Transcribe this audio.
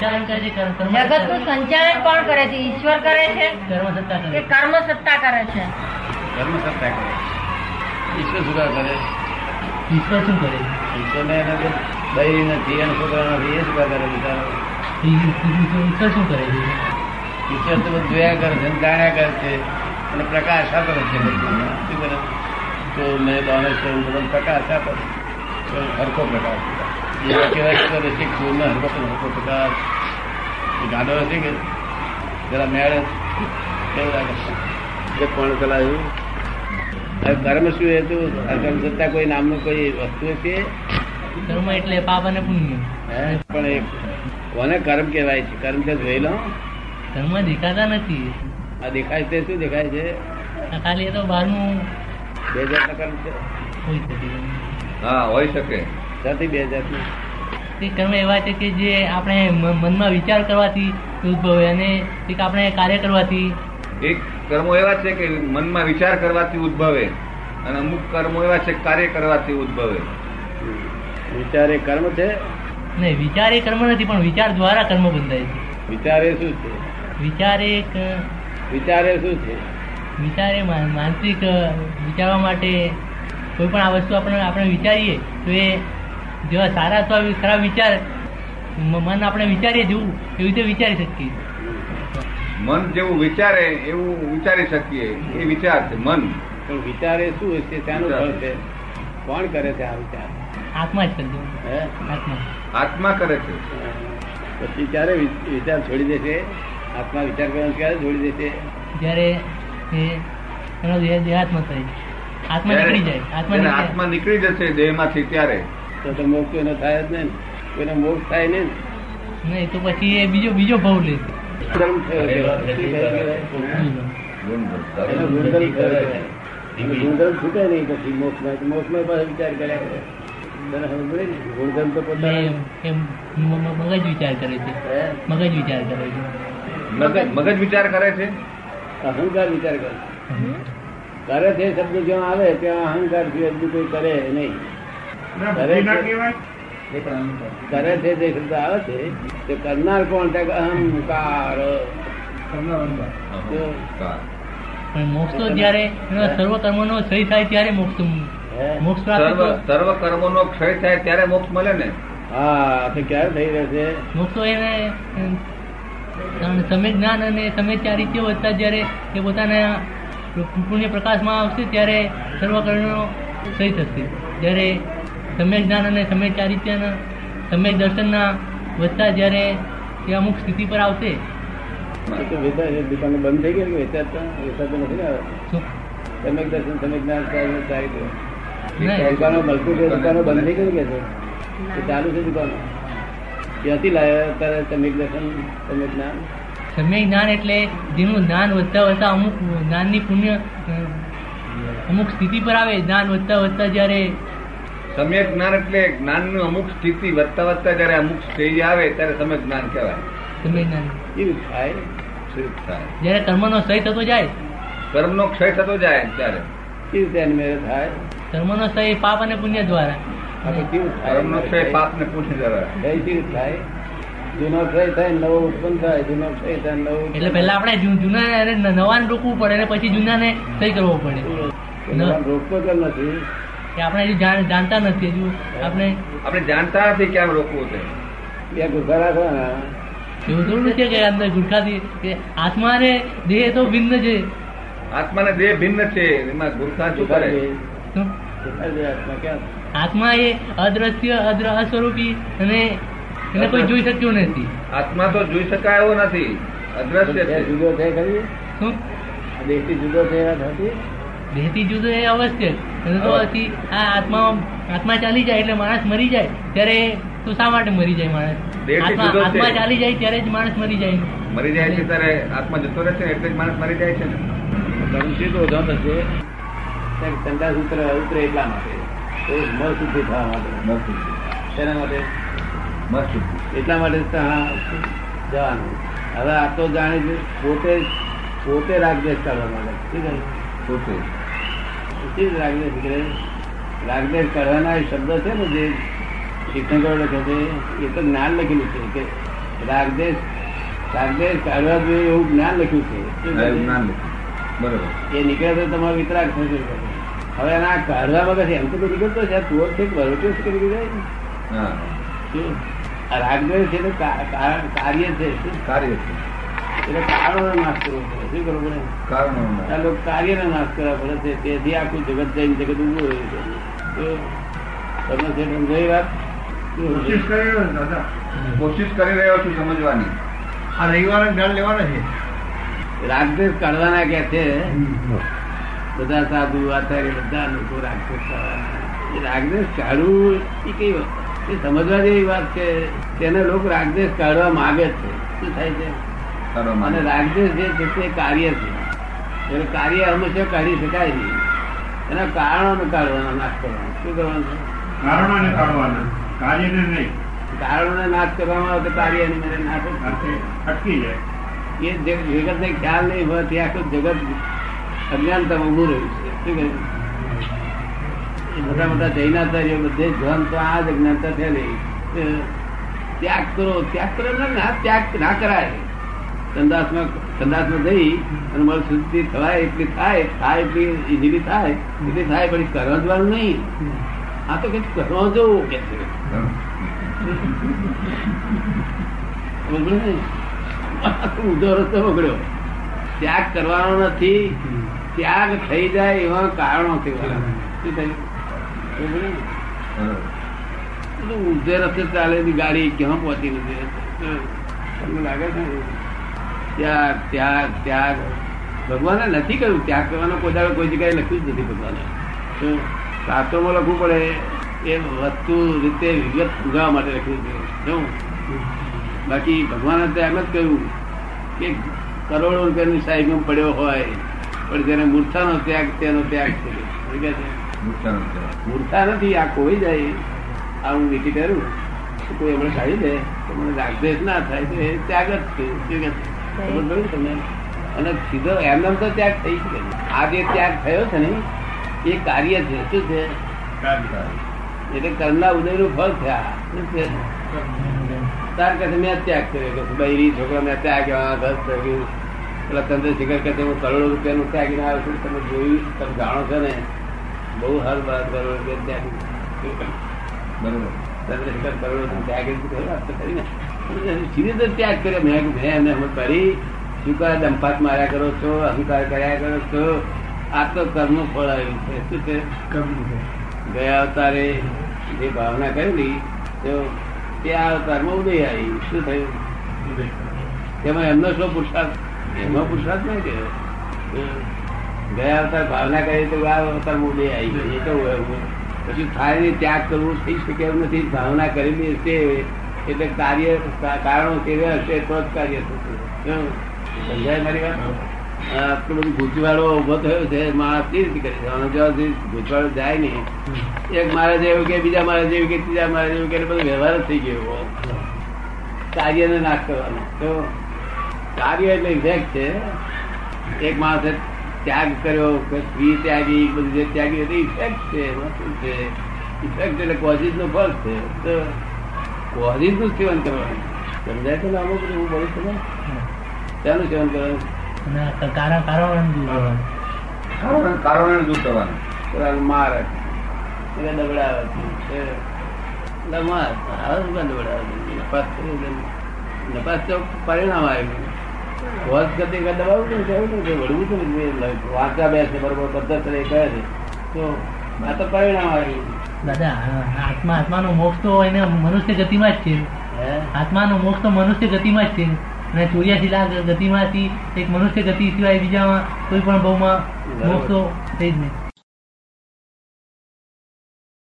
સંચાલન કરે છે જગતનું સંચાલન કોણ કરે છે? ઈશ્વર કરે છે? કર્મ સત્તા કરે કે કર્મ સત્તા કરે છે. કર્મ સત્તા કરે ઈશ્વર શું કરે? ઈશ્વર શું કરે છે? ઈશ્વરને એને જે બૈરી નથી અને છોકરા નથી એ શું કરે બિચારો? ઈશ્વર શું કરે છે? ઈશ્વર તો બધું જોયા કરે છે જાણ્યા કરે છે અને પ્રકાશ આપે છે બધું. શું કરે? તો મેં દોનેશ ને એવું બધો પ્રકાશ આપે છે. હરખો પ્રકાશ એ કહેવાય ઈશ્વર છે ચોર ને હરખો હરખો પ્રકાશ એ ગાડો નથી જરા મેળ કેવું કર્મ શું હતું આ કર્મ સત્તા કોઈ નામનું કોઈ વસ્તુ છે કર્મ એટલે પાપ અને પુણ્ય? પણ એ કોને કર્મ કહેવાય છે કર્મ છે જોઈ લો કર્મ દેખાતા નથી આ દેખાય છે શું દેખાય છે ખાલી એ તો બહારનું બે જાતના કર્મ છે હોઈ. હા, હોય શકે સાથી બે જાતનું. કર્મ એવા છે કે જે આપણે મનમાં વિચાર કરવાથી ઉદ્ભવે અને એક આપણે કાર્ય કરવાથી. એક કર્મો એવા છે કે મનમાં વિચાર કરવાથી ઉદ્ભવે અને અમુક કર્મો એવા છે કાર્ય કરવાથી ઉદ્ભવે. વિચાર એ કર્મ છે? નહીં વિચાર એ કર્મ નથી પણ વિચાર દ્વારા કર્મ બંધાય છે. વિચાર એ શું છે? વિચાર એક અ, વિચાર એ શું છે? વિચાર એ માનસિક વિચારવા માટે કોઈ પણ આ વસ્તુ આપણે આપણે વિચારીએ તો એ જેવા સારા અથવા ખરાબ વિચાર મન આપણે વિચારીએ જેવું એવી રીતે વિચારી શકીએ. મન જેવું વિચારે એવું વિચારી શકીએ. એ વિચાર છે મન. પણ વિચારે શું છે ત્યાંનું ફળ છે. કોણ કરે છે આ વિચાર? આત્મા જ કરે આત્મા. આત્મા કરે છે. પછી ક્યારે વિચાર છોડી દેશે? આત્મા વિચાર કરવાનું ક્યારે છોડી દેશે? જ્યારે એ એનો દેહ દેહાત્મા થાય. આત્મા નીકળી જાય. આત્મા નીકળી. આત્મા નીકળી જશે દેહમાંથી ત્યારે. તો તો મોક્ષ એનો થાય જ નહીં ને. કોઈને મોક્ષ થાય નહીં ને. નહીં તો પછી એ બીજો બીજો ભાવ લે. ગુણધર્મ થયો ગુણધર્મ છૂટે નહીં પછી મોક્ષમાં. તો મોક્ષમાં પાસે વિચાર કર્યા કરે. ખબર ગુણધર્મ તો પોતાનો મગજ વિચાર કરે છે. મગજ વિચાર કરે છે. મગજ? મગજ વિચાર કરે છે? અહંકાર વિચાર કરે. કરે છે શબ્દ જ્યાં આવે ત્યાં અહંકાર સિવાય કોઈ કરે નહીં. કરે છે. જે શબ્દ આવે છે તે કરનાર કોણ તે અહંકાર. પણ મોક્ષ તો જ્યારે સર્વ સર્વ કર્મનો ક્ષય થાય ત્યારે મોક્ષ? મોક્ષ સર્વ કર્મો નો ક્ષય થાય ત્યારે મોક્ષ મળે ને? હા તો ક્યારે થઈ રહેશે મોક્ષ તો એને સમય જ્ઞાન અને સમય ચારિત્ય વધતા જયારે એ પોતાના પુણ્ય પ્રકાશમાં આવશે ત્યારે સર્વ કર્મનો ક્ષય થશે. જ્યારે સમ્યક જ્ઞાન અને સમ્યક ચારિત્યના સમ્યક દર્શનના વધતા જ્યારે એ અમુક સ્થિતિ પર આવશે. તો બંધ થઈ ગઈ કે વેચાતા વેચાતું નથી ને શું? સમ્યક દર્શન સમ્યક જ્ઞાન. દુકાનો દુકાનો બંધ થઈ ગઈ કે છે ચાલુ છે દુકાનો. ક્યાંથી લાવ્યા અત્યારે સમ્યક દર્શન સમ્યક જ્ઞાન? સમ્યક જ્ઞાન એટલે જેનું જ્ઞાન વધતા વધતા અમુક જ્ઞાનની પુણ્ય અમુક સ્થિતિ પર આવે જ્ઞાન વધતા વધતા જ્યારે સમ્યક જ્ઞાન એટલે જ્ઞાનનું અમુક સ્થિતિ વધતા વધતા જયારે અમુક સ્ટેજ આવે ત્યારે સમ્યક જ્ઞાન કહેવાય. સમ્યક જ્ઞાન. કેવું થાય થાય. જ્યારે કર્મનો ક્ષય થતો જાય. કર્મનો ક્ષય થતો જાય ત્યારે. કેવી રીતે એની થાય. કર્મનો ક્ષય પાપ અને પુણ્ય દ્વારા. કેવું થાય? કર્મનો ક્ષય પાપ ને પુણ્ય દ્વારા. ક્ષય કેવું થાય? જૂનો ક્ષય થાય નવો ઉત્પન્ન થાય જૂનો ક્ષય થાય નવો એટલે પહેલા આપણે જૂના અને નવાને રોકવું પડે અને પછી જૂનાને ક્ષય કરવો પડે. રોકવો રોકતો કેમ નથી. કે આપણે હજી જાણતા નથી હજુ આપણે આપણે જાણતા નથી કેમ રોકવું છે. બે ગુરખા એવું થોડું છે કે અંદર ગુરખાથી કે આત્મા ને દેહ તો ભિન્ન છે. આત્મા ને દેહ ભિન્ન છે એમાં ગુરખા શું કરે? શું? આત્મા એ અદ્રશ્ય અદ્ર અસ્વરૂપી અને એને કોઈ જોઈ શક્યું નથી. આત્મા તો જોઈ શકાય એવો નથી. અદ્રશ્ય છે. જુદો છે ખરી? શું? આ જુદો છે નથી દેહથી જુદો એ અવશ્ય અને તો આ આત્મા આત્મા ચાલી જાય એટલે માણસ મરી જાય. ત્યારે તો શા માટે મરી જાય માણસ? આત્મા ચાલી જાય ત્યારે જ માણસ મરી જાય. મરી જાય છે ત્યારે આત્મા જતો રહે છે એટલે જ માણસ મરી જાય છે ને? ગમશે તો છે ચંદા સૂત્ર ઉતરે એટલા માટે. તો મર શુદ્ધિ થવા માટે. તેના માટે? મસ્ત એટલા માટે જવાનું. હવે આ તો જાણે છે પોતે પોતે રાગદેશ કરવા માટે ઠીક છે પોતે રાગદેશ કરે રાગદેશ કાઢવાના શબ્દ છે ને જે શિક્ષકો લખે છે એ તો જ્ઞાન લખેલું છે કે રાગદેશ રાગદેશ કાઢવા જોઈએ એવું જ્ઞાન લખ્યું છે. બરોબર એ નીકળે તો તમારો વિતરાગ થશે હવે એના કાઢવા વગર એમ તો નીકળતો છે તુઓ છે કે બરોટ્યો છે કે નીકળી જાય ને? હા શું? આ રાગદ્વેષ છે કાર્ય છે શું? કાર્ય છે એટલે કારણોનો નાશ કરવો પડે. શું કરવું પડે? કારણો આ લોકો કાર્યનો નાશ કરવા પડે છે. તેથી આખું જગત જઈને જગત ઊભું રહ્યું છે. શું? તમને છે સમજાઈ વાત. કોશિશ કરી રહ્યો દાદા. કોશિશ કરી રહ્યો છું સમજવાની. આ રવિવારે જ્ઞાન લેવાના છે. રાગદ્વેષ કાઢવાના કે છે? બધા સાધુ આચાર્ય બધા લોકો રાગદેશ કાઢવાના. એ રાગદ્વેષ કાઢવું એ કઈ વાત? એ સમજવા જેવી વાત છે તેને લોકો રાગદેશ કાઢવા માંગે છે. શું થાય છે? અને માને જે છે તે કાર્ય છે. એટલે કાર્ય હંમેશા કાઢી શકાય નહીં. એના કારણો કાઢવાના નાશ કરવાનું. શું કરવાનું છે? કારણોને કાઢવાના. કાર્યને નહીં. કારણોને નાશ કરવામાં આવે તો કાર્ય એની મેરે નાશ અટકી જાય. એ જગત ને ખ્યાલ નહીં હોય ત્યાં આખું જગત અજ્ઞાનતા ઉભું રહ્યું છે. શું કહ્યું? એ મોટા મોટા જૈનાચાર્યો બધે ધ્યાન તો આ જ અજ્ઞાનતા થયેલી. ત્યાગ કરો ત્યાગ કરો ના ના ત્યાગ ના કરાય. સંદાસમાં સંદાસમાં જઈ અને મારી શુદ્ધિ થવાય એટલી થાય થાય એટલી ઇઝીલી થાય એટલી થાય પણ કરવા જવાનું નહીં. આ તો કઈ કરવા જવું કે છે. ઊંધો રસ્તો બગડ્યો. ત્યાગ કરવાનો નથી. ત્યાગ થઈ જાય એવા કારણો વાળા. શું થયું? ઊંધે રસ્તે ચાલેલી ગાડી ક્યાં પહોંચી નથી તમને લાગે છે? ત્યાગ ત્યાગ ત્યાગ. ભગવાને નથી કહ્યું ત્યાગ કરવાનો કોઈ દાડો કોઈ જગ્યાએ લખ્યું જ નથી ભગવાને. શાસ્ત્રોમાં લખવું પડે એ વસ્તુ રીતે વિગત ઉગાવવા માટે લખ્યું છે. શું બાકી ભગવાને તો એમ જ કહ્યું કે કરોડો રૂપિયાની સાહેબમાં પડ્યો હોય પણ જેને મૂર્છાનો ત્યાગ તેનો ત્યાગ છે. મૂર્છા નથી આ કોઈ જાય આ હું વિકી કરું. તો કોઈ હમણાં કાઢી દે. તો મને રાગદેશ ના થાય તો એ ત્યાગ જ છે? તમને? અને સીધો એમનેમ તો ત્યાગ થઈ શકે આ જે ત્યાગ થયો છે ને એ કાર્ય છે. શું છે? એટલે કર્મના ઉદયનું ફળ થયા શું છે? તાર કહે મેં ત્યાગ કર્યો. કે બૈરી છોકરા મેં ત્યાગ કર્યો, ઘર ત્યાગ્યું પેલા ચંદ્રશેખર કહે હું કરોડો રૂપિયાનું ત્યાગીને આવ્યો છું. તમે જોયું તમે જાણો છો ને બહુ હર બાર કરોડો રૂપિયા ત્યાગ. બરોબર. ચંદ્રશેખર કરોડો ત્યાગ કરી કરી ને. સીધી ત્યાગ કર્યો. મેં મેં એમને હું કરી શું કરે દંપાત માર્યા કરો છો અહંકાર કર્યા કરો છો. આ તો કર્મનું ફળ આવ્યું છે. શું છે? ગયા અવતારે જે ભાવના કરેલી તો તે આ અવતારમાં ઉદય આવી. શું થયું? તેમાં એમનો શું પુરુષાર્થ? એમનો પુરુષાર્થ નહીં કે. ગયા અવતાર ભાવના કરી તો આ અવતારમાં ઉદય આવી એ તો. પછી થાય ત્યાગ કરવું થઈ શકે એમ નથી. ભાવના કરેલી હશે. એટલે કાર્ય કારણો કેવા હશે તો જ કાર્ય થશે. સમજાય મારી વાત? આટલું બધું ગૂંચવાડો ઊભો થયો છે માણસ કેવી રીતે કરી જવાનો ગૂંચવાડો જાય નહીં. એક મારે જેવું કે બીજા મારે જેવું કે ત્રીજા મારે જેવું કે બધું વ્યવહાર જ થઈ ગયો. કાર્યને નાશ કરવાનો. તો કાર્ય એટલે ઇફેક્ટ છે. એક માણસે ત્યાગ કર્યો કે સ્ત્રી ત્યાગી બધું જે ત્યાગી ઇફેક્ટ છે એમાં શું છે. ઇફેક્ટ એટલે કોઝિસ નો ફળ છે. તો કોઝિસનું સેવન કરવાનું સમજાય છે ને અમુક બધું? હું બોલું છું ને? શાનું સેવન કરવાનું કારણ કારણ કારણો કારણ દૂર કરવાનું. માર એટલે દબડાવે છે માર? નપાસ તો પરિણામ આવ્યું હોજ કરતી દબાવવું ને? કેવું વળવું છે વાંચા બેસે બરોબર પદ્ધતિ કહે છે. તો આ તો પરિણામ આવ્યું દાદા આત્મા આત્માનો મોક્ષ તો એને મનુષ્ય ગતિમાં જ છે. આત્મા આત્માનો મોક્ષ તો મનુષ્ય ગતિમાં જ છે. અને ચોર્યાસી લાખ ગતિમાંથી એક મનુષ્ય ગતિ સિવાય બીજામાં કોઈ પણ બહુમાં મોક્ષ તો થઈ જ નહીં.